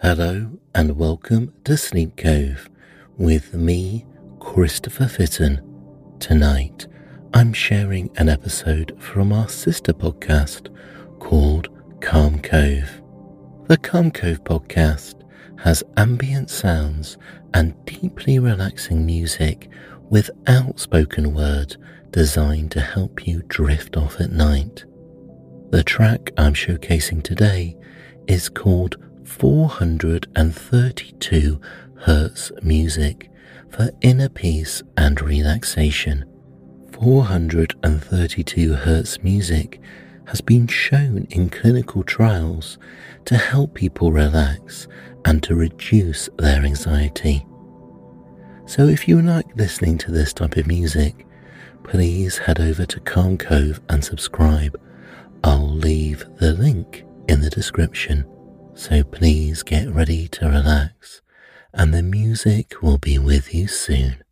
Hello and welcome to Sleep Cove with me, Christopher Fitton. Tonight, I'm sharing an episode from our sister podcast called Calm Cove. The Calm Cove podcast has ambient sounds and deeply relaxing music without spoken word designed to help you drift off at night. The track I'm showcasing today is called 432 Hertz Music for inner peace and relaxation. 432 Hertz music has been shown in clinical trials to help people relax and to reduce their anxiety. So, if you like listening to this type of music, please head over to Calm Cove and subscribe. I'll leave the link in the description. So please get ready to relax, and the music will be with you soon.